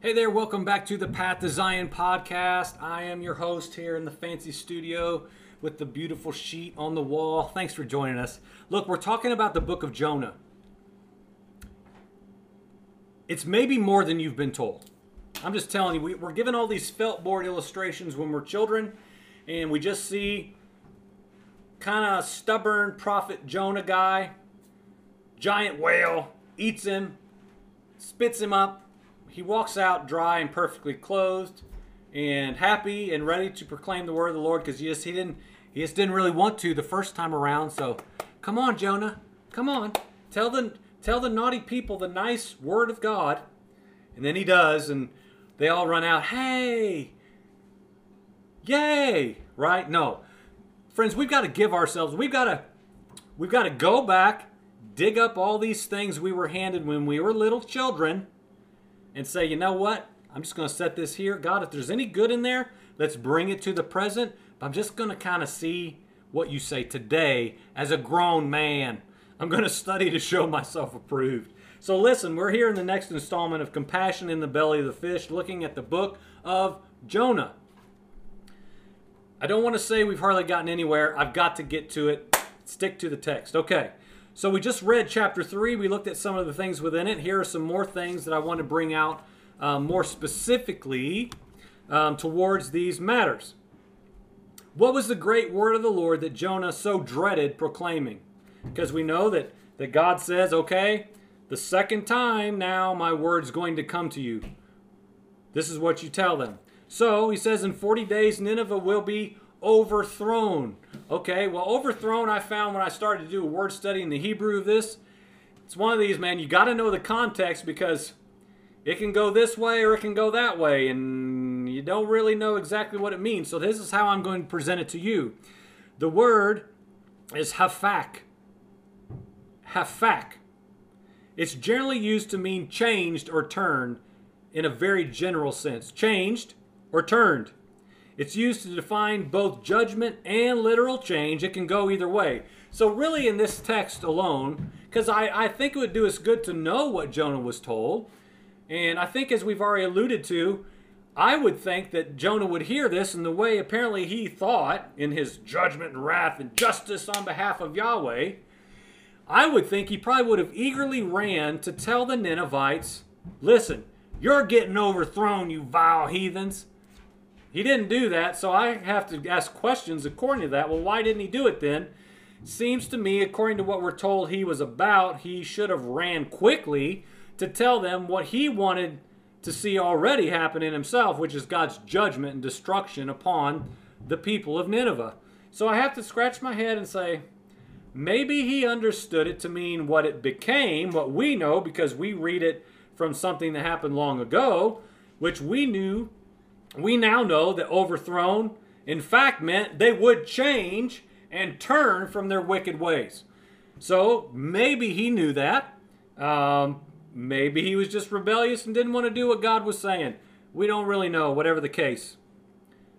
Hey there, welcome back to the Path to Zion podcast. I am your host here in the fancy studio with the beautiful sheet on the wall. Thanks for joining us. Look, we're talking about the book of Jonah. It's maybe more than you've been told. I'm just telling you, we, we're given all these felt board illustrations when we're children, and we just see kind of stubborn prophet Jonah guy, giant whale, eats him, spits him up, he walks out dry and perfectly clothed and happy and ready to proclaim the word of the Lord because he just he didn't he just didn't really want to the first time around. So come on, Jonah, come on, tell the tell the naughty people the nice word of God, and then he does, and they all run out. Hey, yay! Right? No, friends, we've got to give ourselves. We've got to we've got to go back, dig up all these things we were handed when we were little children and say, you know what? I'm just going to set this here. God, if there's any good in there, let's bring it to the present. But I'm just going to kind of see what you say today as a grown man. I'm going to study to show myself approved. So listen, we're here in the next installment of Compassion in the Belly of the Fish, looking at the book of Jonah. I don't want to say we've hardly gotten anywhere. I've got to get to it. Stick to the text. Okay. So we just read chapter 3. We looked at some of the things within it. Here are some more things that I want to bring out um, more specifically um, towards these matters. What was the great word of the Lord that Jonah so dreaded proclaiming? Because we know that, that God says, okay, the second time now my word's going to come to you. This is what you tell them. So he says, in 40 days Nineveh will be overthrown. Okay, well, overthrown, I found when I started to do a word study in the Hebrew of this. It's one of these, man, you got to know the context because it can go this way or it can go that way, and you don't really know exactly what it means. So, this is how I'm going to present it to you. The word is hafak. Hafak. It's generally used to mean changed or turned in a very general sense. Changed or turned. It's used to define both judgment and literal change. It can go either way. So, really, in this text alone, because I, I think it would do us good to know what Jonah was told. And I think, as we've already alluded to, I would think that Jonah would hear this in the way apparently he thought in his judgment and wrath and justice on behalf of Yahweh. I would think he probably would have eagerly ran to tell the Ninevites, listen, you're getting overthrown, you vile heathens. He didn't do that, so I have to ask questions according to that. Well, why didn't he do it then? Seems to me, according to what we're told he was about, he should have ran quickly to tell them what he wanted to see already happen in himself, which is God's judgment and destruction upon the people of Nineveh. So I have to scratch my head and say, maybe he understood it to mean what it became, what we know because we read it from something that happened long ago, which we knew we now know that overthrown, in fact, meant they would change and turn from their wicked ways. So maybe he knew that. Um, maybe he was just rebellious and didn't want to do what God was saying. We don't really know, whatever the case.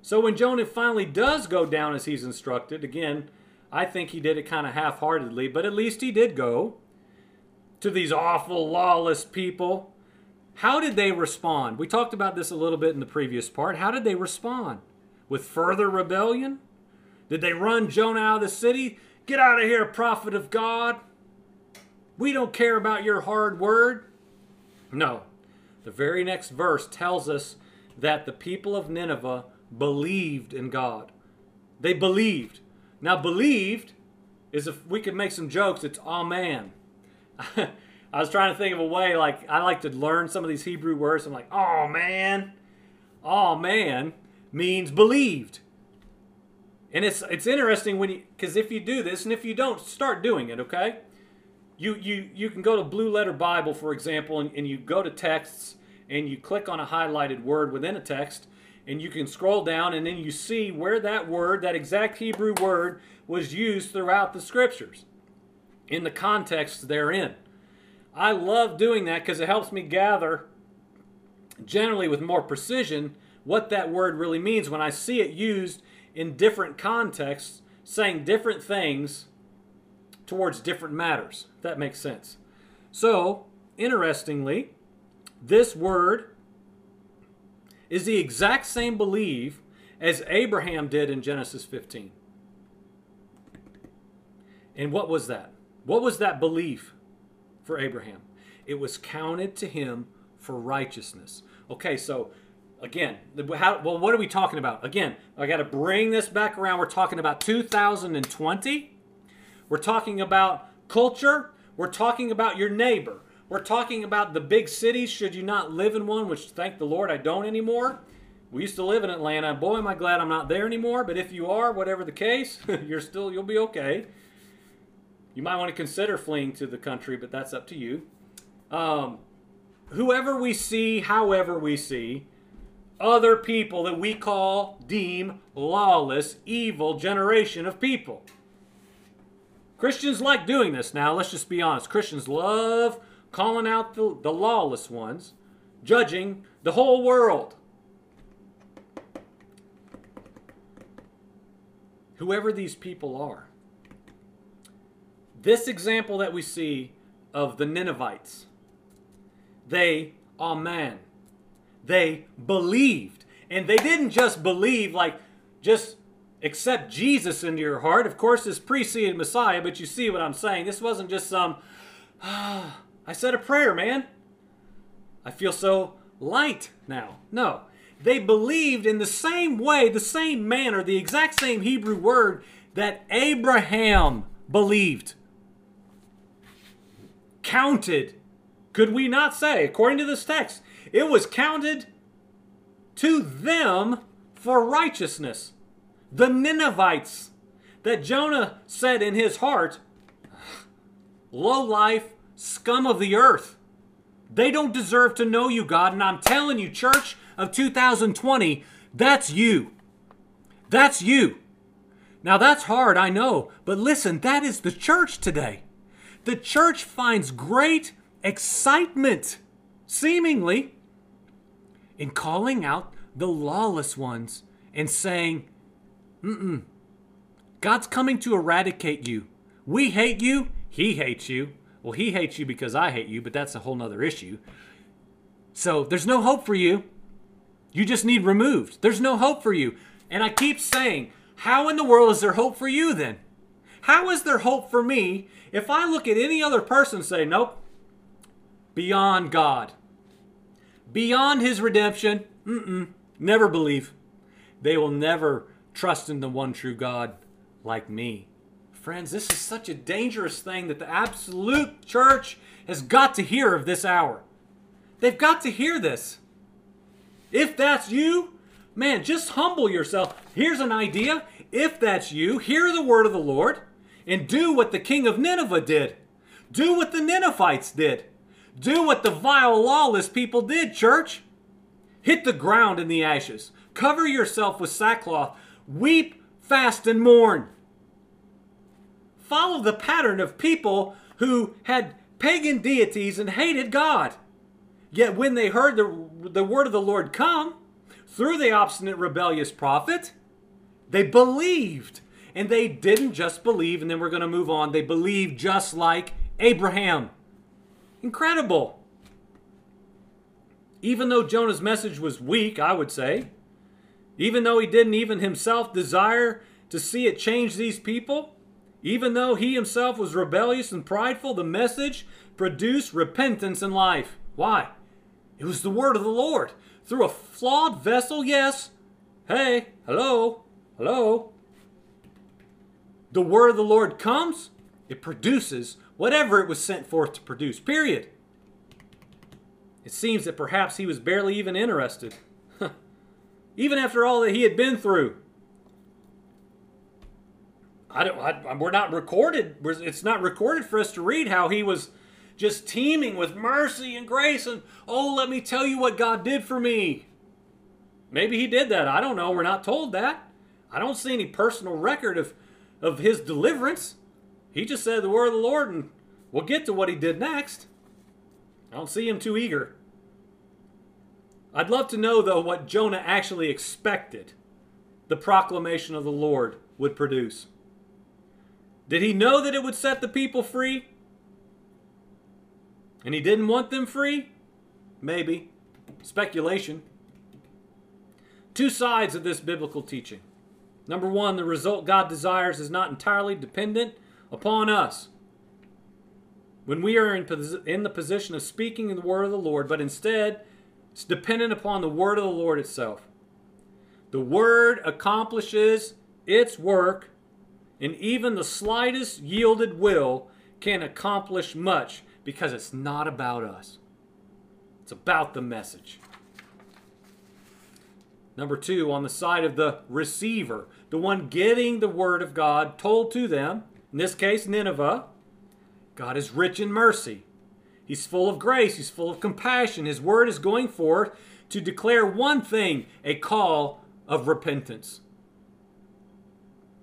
So when Jonah finally does go down as he's instructed, again, I think he did it kind of half heartedly, but at least he did go to these awful, lawless people how did they respond? We talked about this a little bit in the previous part. How did they respond? With further rebellion? Did they run Jonah out of the city? Get out of here, prophet of God. We don't care about your hard word. No. The very next verse tells us that the people of Nineveh believed in God. They believed. Now, believed is if we could make some jokes, it's amen. I was trying to think of a way like I like to learn some of these Hebrew words. I'm like, oh man, oh man means believed. And it's it's interesting when you because if you do this and if you don't, start doing it. Okay, you you you can go to Blue Letter Bible for example, and, and you go to texts and you click on a highlighted word within a text, and you can scroll down and then you see where that word, that exact Hebrew word, was used throughout the scriptures in the context therein. I love doing that because it helps me gather, generally with more precision, what that word really means when I see it used in different contexts, saying different things towards different matters. That makes sense. So, interestingly, this word is the exact same belief as Abraham did in Genesis 15. And what was that? What was that belief for Abraham? It was counted to him for righteousness. Okay, so again, how, well, what are we talking about? Again, I got to bring this back around. We're talking about 2020. We're talking about culture. We're talking about your neighbor. We're talking about the big cities, should you not live in one, which thank the Lord I don't anymore. We used to live in Atlanta. Boy, am I glad I'm not there anymore. But if you are, whatever the case, you're still you'll be okay. You might want to consider fleeing to the country, but that's up to you. Um, whoever we see, however we see, other people that we call, deem lawless, evil generation of people. Christians like doing this now, let's just be honest. Christians love calling out the, the lawless ones, judging the whole world. Whoever these people are. This example that we see of the Ninevites, they, amen, they believed. And they didn't just believe, like, just accept Jesus into your heart. Of course, this preceded Messiah, but you see what I'm saying. This wasn't just some, ah, I said a prayer, man. I feel so light now. No. They believed in the same way, the same manner, the exact same Hebrew word that Abraham believed. Counted. Could we not say, according to this text, it was counted to them for righteousness the Ninevites that Jonah said in his heart, low life, scum of the earth. They don't deserve to know you, God. And I'm telling you, church of 2020, that's you. That's you. Now that's hard, I know. But listen, that is the church today. The church finds great excitement, seemingly, in calling out the lawless ones and saying, Mm-mm. God's coming to eradicate you. We hate you. He hates you. Well, he hates you because I hate you, but that's a whole nother issue. So there's no hope for you. You just need removed. There's no hope for you. And I keep saying, how in the world is there hope for you then? How is there hope for me if I look at any other person and say, nope, beyond God, beyond his redemption, mm-mm, never believe. They will never trust in the one true God like me. Friends, this is such a dangerous thing that the absolute church has got to hear of this hour. They've got to hear this. If that's you, man, just humble yourself. Here's an idea. If that's you, hear the word of the Lord and do what the king of Nineveh did. Do what the Ninevites did. Do what the vile, lawless people did, church. Hit the ground in the ashes. Cover yourself with sackcloth. Weep, fast, and mourn. Follow the pattern of people who had pagan deities and hated God. Yet when they heard the, the word of the Lord come through the obstinate, rebellious prophet, they believed. And they didn't just believe, and then we're going to move on. They believed just like Abraham. Incredible. Even though Jonah's message was weak, I would say, even though he didn't even himself desire to see it change these people, even though he himself was rebellious and prideful, the message produced repentance in life. Why? It was the word of the Lord. Through a flawed vessel, yes. Hey, hello, hello. The word of the Lord comes, it produces whatever it was sent forth to produce, period. It seems that perhaps he was barely even interested even after all that he had been through. I don't. I, we're not recorded. It's not recorded for us to read how he was just teeming with mercy and grace and oh, let me tell you what God did for me. Maybe he did that. I don't know. We're not told that. I don't see any personal record of of his deliverance. He just said the word of the Lord, and we'll get to what he did next. I don't see him too eager. I'd love to know, though, what Jonah actually expected the proclamation of the Lord would produce. Did he know that it would set the people free? And he didn't want them free? Maybe. Speculation. Two sides of this biblical teaching. Number one, the result God desires is not entirely dependent upon us. When we are in, in the position of speaking the word of the Lord, but instead it's dependent upon the word of the Lord itself. The word accomplishes its work, and even the slightest yielded will can accomplish much because it's not about us. It's about the message. Number two, on the side of the receiver, the one getting the word of God told to them, in this case, Nineveh, God is rich in mercy. He's full of grace. He's full of compassion. His word is going forth to declare one thing a call of repentance.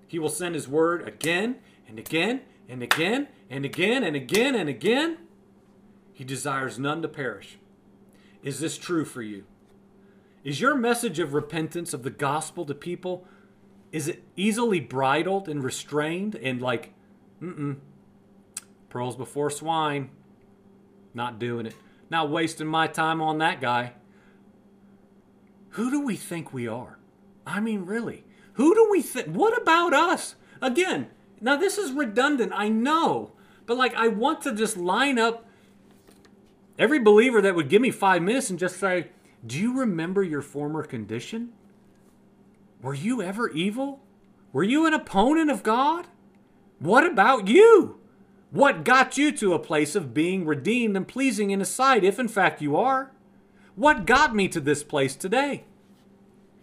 He will send his word again and again and again and again and again and again. He desires none to perish. Is this true for you? Is your message of repentance of the gospel to people is it easily bridled and restrained and like mm-mm pearls before swine not doing it. Not wasting my time on that guy. Who do we think we are? I mean really who do we think what about us? Again now this is redundant i know but like i want to just line up every believer that would give me five minutes and just say do you remember your former condition were you ever evil? Were you an opponent of God? What about you? What got you to a place of being redeemed and pleasing in His sight, if in fact you are? What got me to this place today?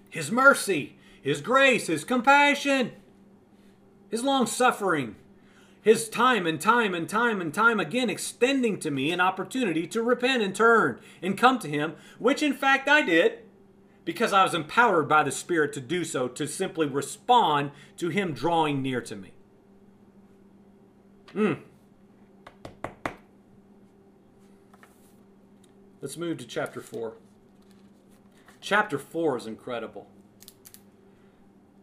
His mercy, His grace, His compassion, His long suffering, His time and time and time and time again extending to me an opportunity to repent and turn and come to Him, which in fact I did because I was empowered by the Spirit to do so, to simply respond to Him drawing near to me. Hmm. Let's move to chapter 4. Chapter 4 is incredible.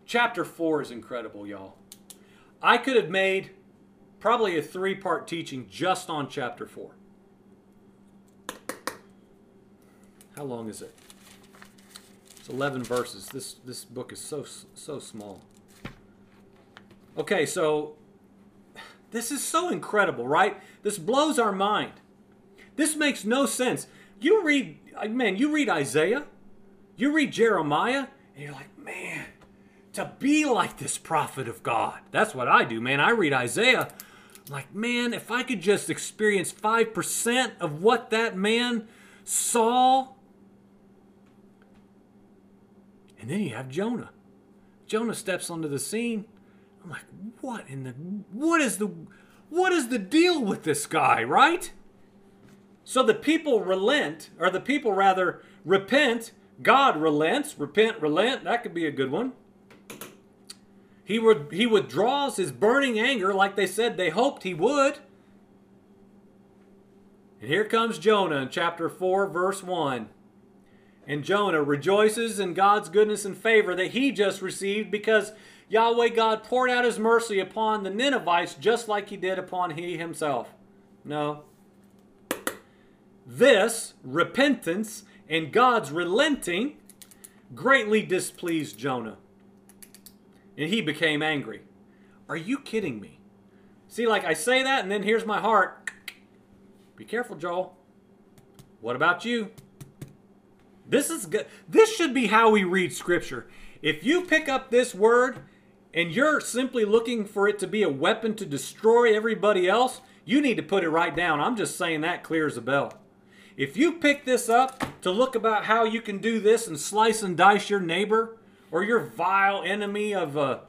Chapter 4 is incredible, y'all. I could have made probably a three part teaching just on chapter 4. How long is it? It's 11 verses. This this book is so so small. Okay, so this is so incredible, right? This blows our mind. This makes no sense. You read uh, man, you read Isaiah, you read Jeremiah, and you're like, man, to be like this prophet of God. That's what I do, man. I read Isaiah. Like, man, if I could just experience 5% of what that man saw and then you have Jonah. Jonah steps onto the scene. I'm like, what in the what is the what is the deal with this guy, right? So the people relent, or the people rather repent. God relents, repent, relent. That could be a good one. He would he withdraws his burning anger like they said they hoped he would. And here comes Jonah in chapter 4, verse 1. And Jonah rejoices in God's goodness and favor that he just received because Yahweh God poured out his mercy upon the Ninevites just like he did upon he himself. No. This repentance and God's relenting greatly displeased Jonah. And he became angry. Are you kidding me? See, like I say that, and then here's my heart. Be careful, Joel. What about you? This is good. This should be how we read scripture. If you pick up this word and you're simply looking for it to be a weapon to destroy everybody else, you need to put it right down. I'm just saying that clear as a bell. If you pick this up to look about how you can do this and slice and dice your neighbor or your vile enemy of a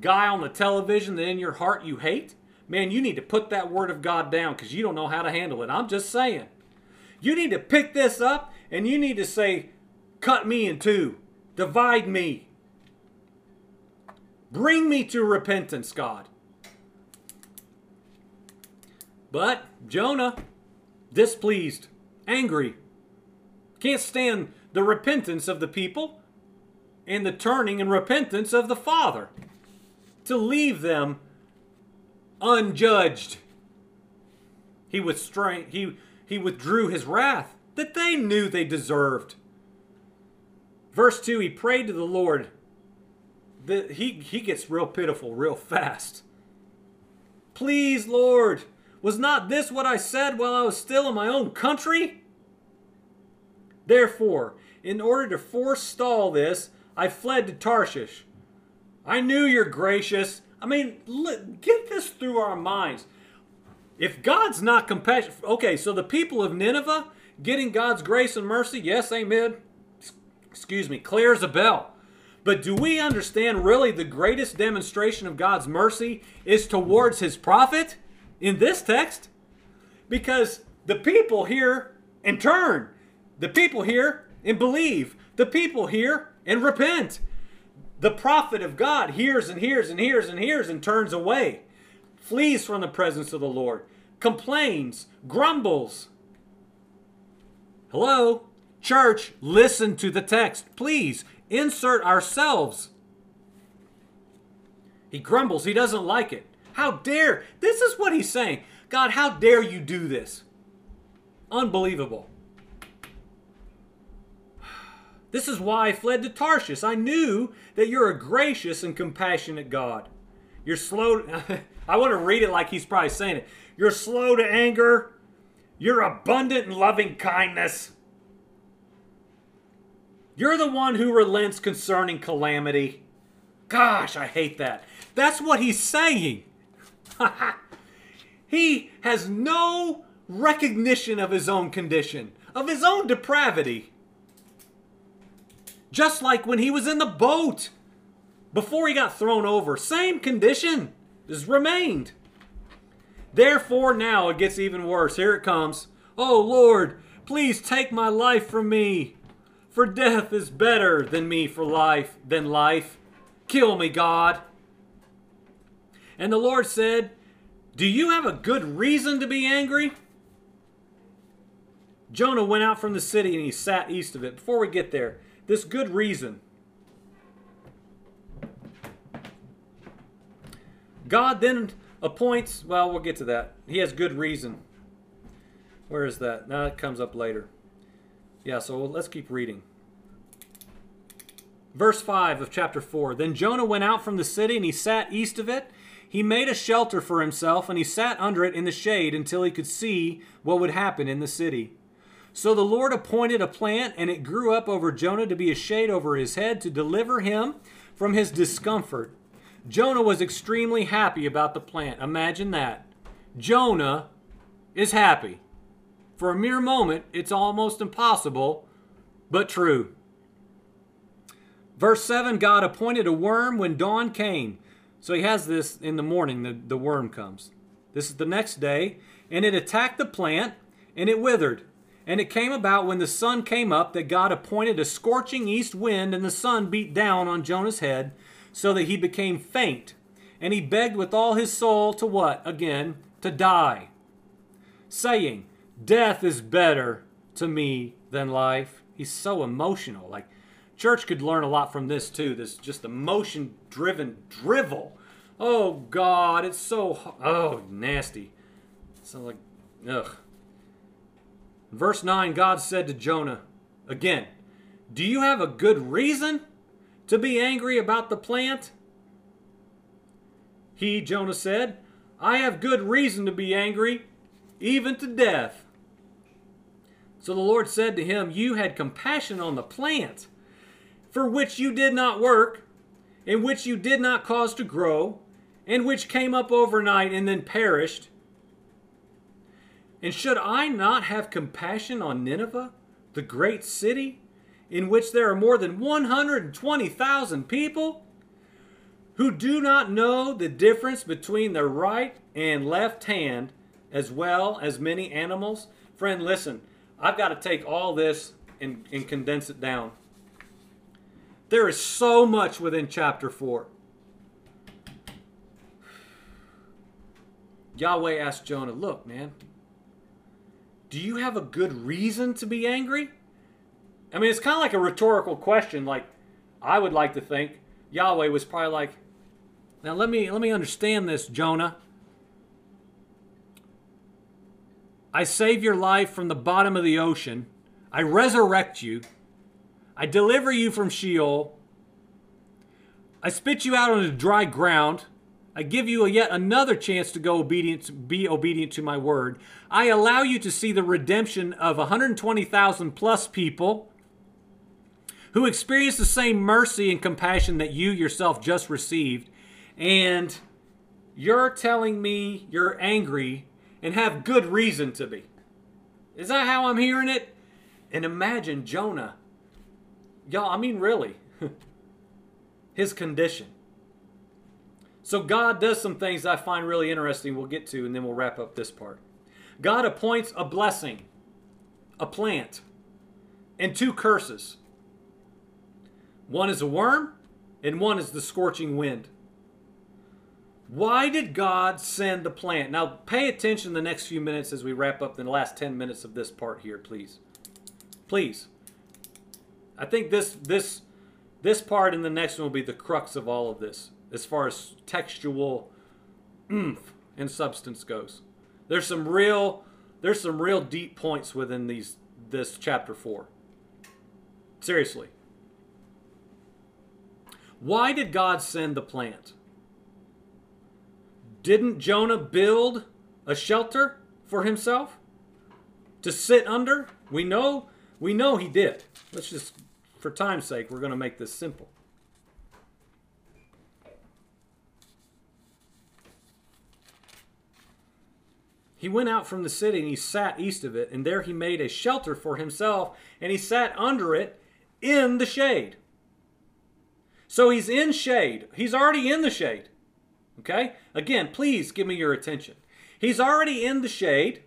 guy on the television that in your heart you hate, man, you need to put that word of God down because you don't know how to handle it. I'm just saying. You need to pick this up and you need to say, cut me in two, divide me, bring me to repentance, God. But Jonah, displeased, angry, can't stand the repentance of the people and the turning and repentance of the Father to leave them unjudged. He withdrew, he, he withdrew his wrath that they knew they deserved. Verse 2 He prayed to the Lord. The, he, he gets real pitiful real fast. Please, Lord, was not this what I said while I was still in my own country? Therefore, in order to forestall this, I fled to Tarshish. I knew you're gracious. I mean, get this through our minds. If God's not compassionate, okay, so the people of Nineveh getting God's grace and mercy, yes, amen. Excuse me, clear as a bell. But do we understand really the greatest demonstration of God's mercy is towards his prophet in this text? Because the people here and turn, the people here and believe, the people here and repent. The prophet of God hears and hears and hears and hears and turns away, flees from the presence of the Lord, complains, grumbles. Hello? Church, listen to the text. Please insert ourselves. He grumbles. He doesn't like it. How dare? This is what he's saying. God, how dare you do this? Unbelievable. This is why I fled to Tarshish. I knew that you're a gracious and compassionate God. You're slow. I want to read it like he's probably saying it. You're slow to anger. You're abundant in loving kindness. You're the one who relents concerning calamity. Gosh, I hate that. That's what he's saying. he has no recognition of his own condition, of his own depravity. Just like when he was in the boat before he got thrown over. Same condition has remained. Therefore, now it gets even worse. Here it comes. Oh Lord, please take my life from me. For death is better than me for life than life. Kill me, God. And the Lord said, Do you have a good reason to be angry? Jonah went out from the city and he sat east of it. Before we get there, this good reason. God then appoints, well, we'll get to that. He has good reason. Where is that? Now it comes up later. Yeah, so let's keep reading. Verse 5 of chapter 4 Then Jonah went out from the city and he sat east of it. He made a shelter for himself and he sat under it in the shade until he could see what would happen in the city. So the Lord appointed a plant, and it grew up over Jonah to be a shade over his head to deliver him from his discomfort. Jonah was extremely happy about the plant. Imagine that. Jonah is happy. For a mere moment, it's almost impossible, but true. Verse 7 God appointed a worm when dawn came. So he has this in the morning, the, the worm comes. This is the next day, and it attacked the plant, and it withered. And it came about when the sun came up that God appointed a scorching east wind, and the sun beat down on Jonah's head, so that he became faint. And he begged with all his soul to what? Again, to die, saying, Death is better to me than life. He's so emotional. Like, church could learn a lot from this too. This just emotion driven drivel. Oh, God, it's so, oh, nasty. Sounds like, ugh. Verse 9 God said to Jonah, again, Do you have a good reason to be angry about the plant? He, Jonah said, I have good reason to be angry, even to death. So the Lord said to him, You had compassion on the plant, for which you did not work, and which you did not cause to grow, and which came up overnight and then perished. And should I not have compassion on Nineveh, the great city, in which there are more than 120,000 people who do not know the difference between their right and left hand, as well as many animals? Friend, listen, I've got to take all this and, and condense it down. There is so much within chapter 4. Yahweh asked Jonah, Look, man, do you have a good reason to be angry? I mean, it's kind of like a rhetorical question. Like, I would like to think Yahweh was probably like, now let me let me understand this, Jonah. I save your life from the bottom of the ocean. I resurrect you. I deliver you from Sheol. I spit you out on the dry ground. I give you yet another chance to go obedient, be obedient to my word. I allow you to see the redemption of 120,000 plus people who experience the same mercy and compassion that you yourself just received. And you're telling me you're angry and have good reason to be. Is that how I'm hearing it? And imagine Jonah. Y'all, I mean, really, his condition. So God does some things I find really interesting, we'll get to, and then we'll wrap up this part. God appoints a blessing, a plant, and two curses. One is a worm, and one is the scorching wind. Why did God send the plant? Now, pay attention the next few minutes as we wrap up the last 10 minutes of this part here, please. Please. I think this this this part and the next one will be the crux of all of this as far as textual oomph and substance goes. There's some real there's some real deep points within these this chapter 4. Seriously. Why did God send the plant? Didn't Jonah build a shelter for himself to sit under? We know we know he did. Let's just for time's sake, we're going to make this simple. He went out from the city and he sat east of it, and there he made a shelter for himself, and he sat under it in the shade. So he's in shade. He's already in the shade. Okay? Again, please give me your attention. He's already in the shade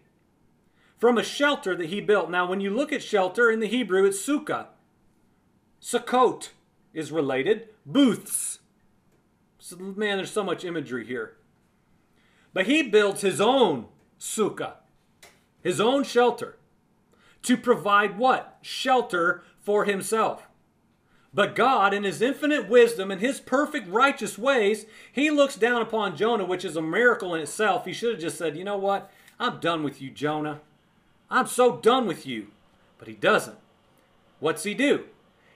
from a shelter that he built. Now, when you look at shelter in the Hebrew, it's sukkah. Sukkot is related. Booths. So, man, there's so much imagery here. But he builds his own sukkah, his own shelter, to provide what? Shelter for himself. But God, in his infinite wisdom and his perfect righteous ways, he looks down upon Jonah, which is a miracle in itself. He should have just said, You know what? I'm done with you, Jonah. I'm so done with you. But he doesn't. What's he do?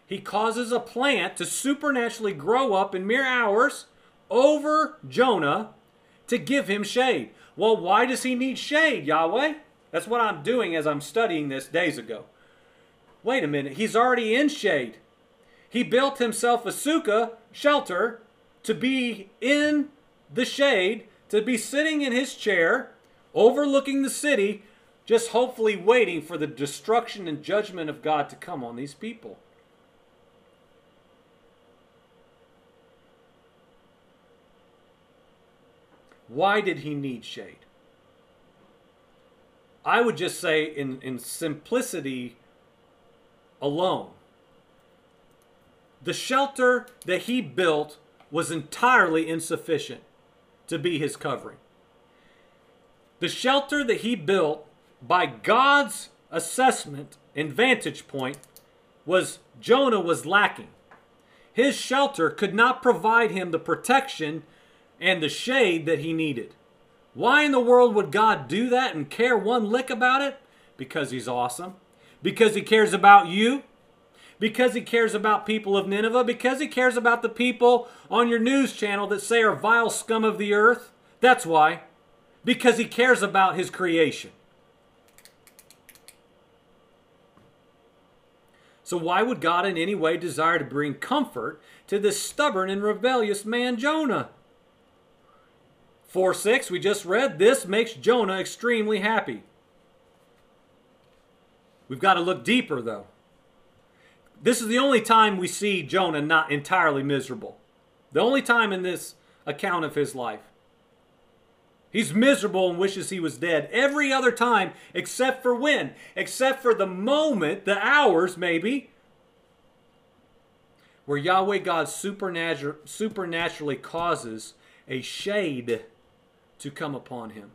He causes a plant to supernaturally grow up in mere hours over Jonah to give him shade. Well, why does he need shade, Yahweh? That's what I'm doing as I'm studying this days ago. Wait a minute, he's already in shade. He built himself a sukkah, shelter, to be in the shade, to be sitting in his chair, overlooking the city, just hopefully waiting for the destruction and judgment of God to come on these people. Why did he need shade? I would just say, in, in simplicity alone, the shelter that he built was entirely insufficient to be his covering. The shelter that he built, by God's assessment and vantage point, was Jonah was lacking. His shelter could not provide him the protection and the shade that he needed. Why in the world would God do that and care one lick about it? Because he's awesome. Because he cares about you. Because he cares about people of Nineveh. Because he cares about the people on your news channel that say are vile scum of the earth. That's why. Because he cares about his creation. So, why would God in any way desire to bring comfort to this stubborn and rebellious man, Jonah? 4 6, we just read, this makes Jonah extremely happy. We've got to look deeper, though. This is the only time we see Jonah not entirely miserable. The only time in this account of his life. He's miserable and wishes he was dead every other time except for when? Except for the moment, the hours maybe, where Yahweh God supernatu- supernaturally causes a shade to come upon him.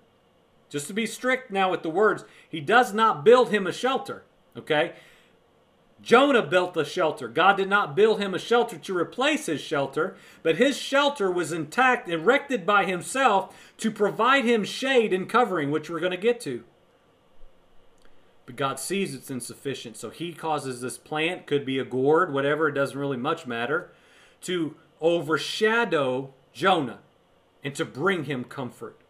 Just to be strict now with the words, he does not build him a shelter. Okay? Jonah built the shelter. God did not build him a shelter to replace his shelter, but his shelter was intact, erected by himself to provide him shade and covering, which we're going to get to. But God sees it's insufficient, so he causes this plant, could be a gourd, whatever, it doesn't really much matter, to overshadow Jonah and to bring him comfort.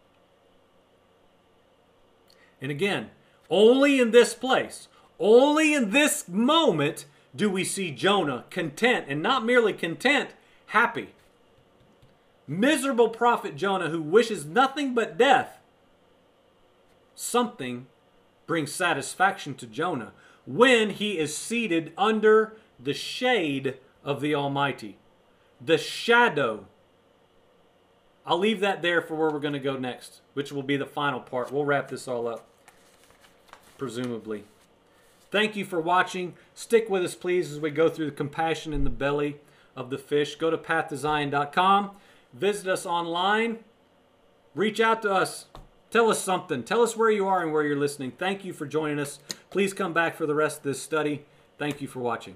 And again, only in this place, only in this moment do we see Jonah content, and not merely content, happy. Miserable prophet Jonah who wishes nothing but death. Something brings satisfaction to Jonah when he is seated under the shade of the Almighty, the shadow. I'll leave that there for where we're going to go next, which will be the final part. We'll wrap this all up, presumably. Thank you for watching. Stick with us, please, as we go through the compassion in the belly of the fish. Go to pathtozion.com. Visit us online. Reach out to us. Tell us something. Tell us where you are and where you're listening. Thank you for joining us. Please come back for the rest of this study. Thank you for watching.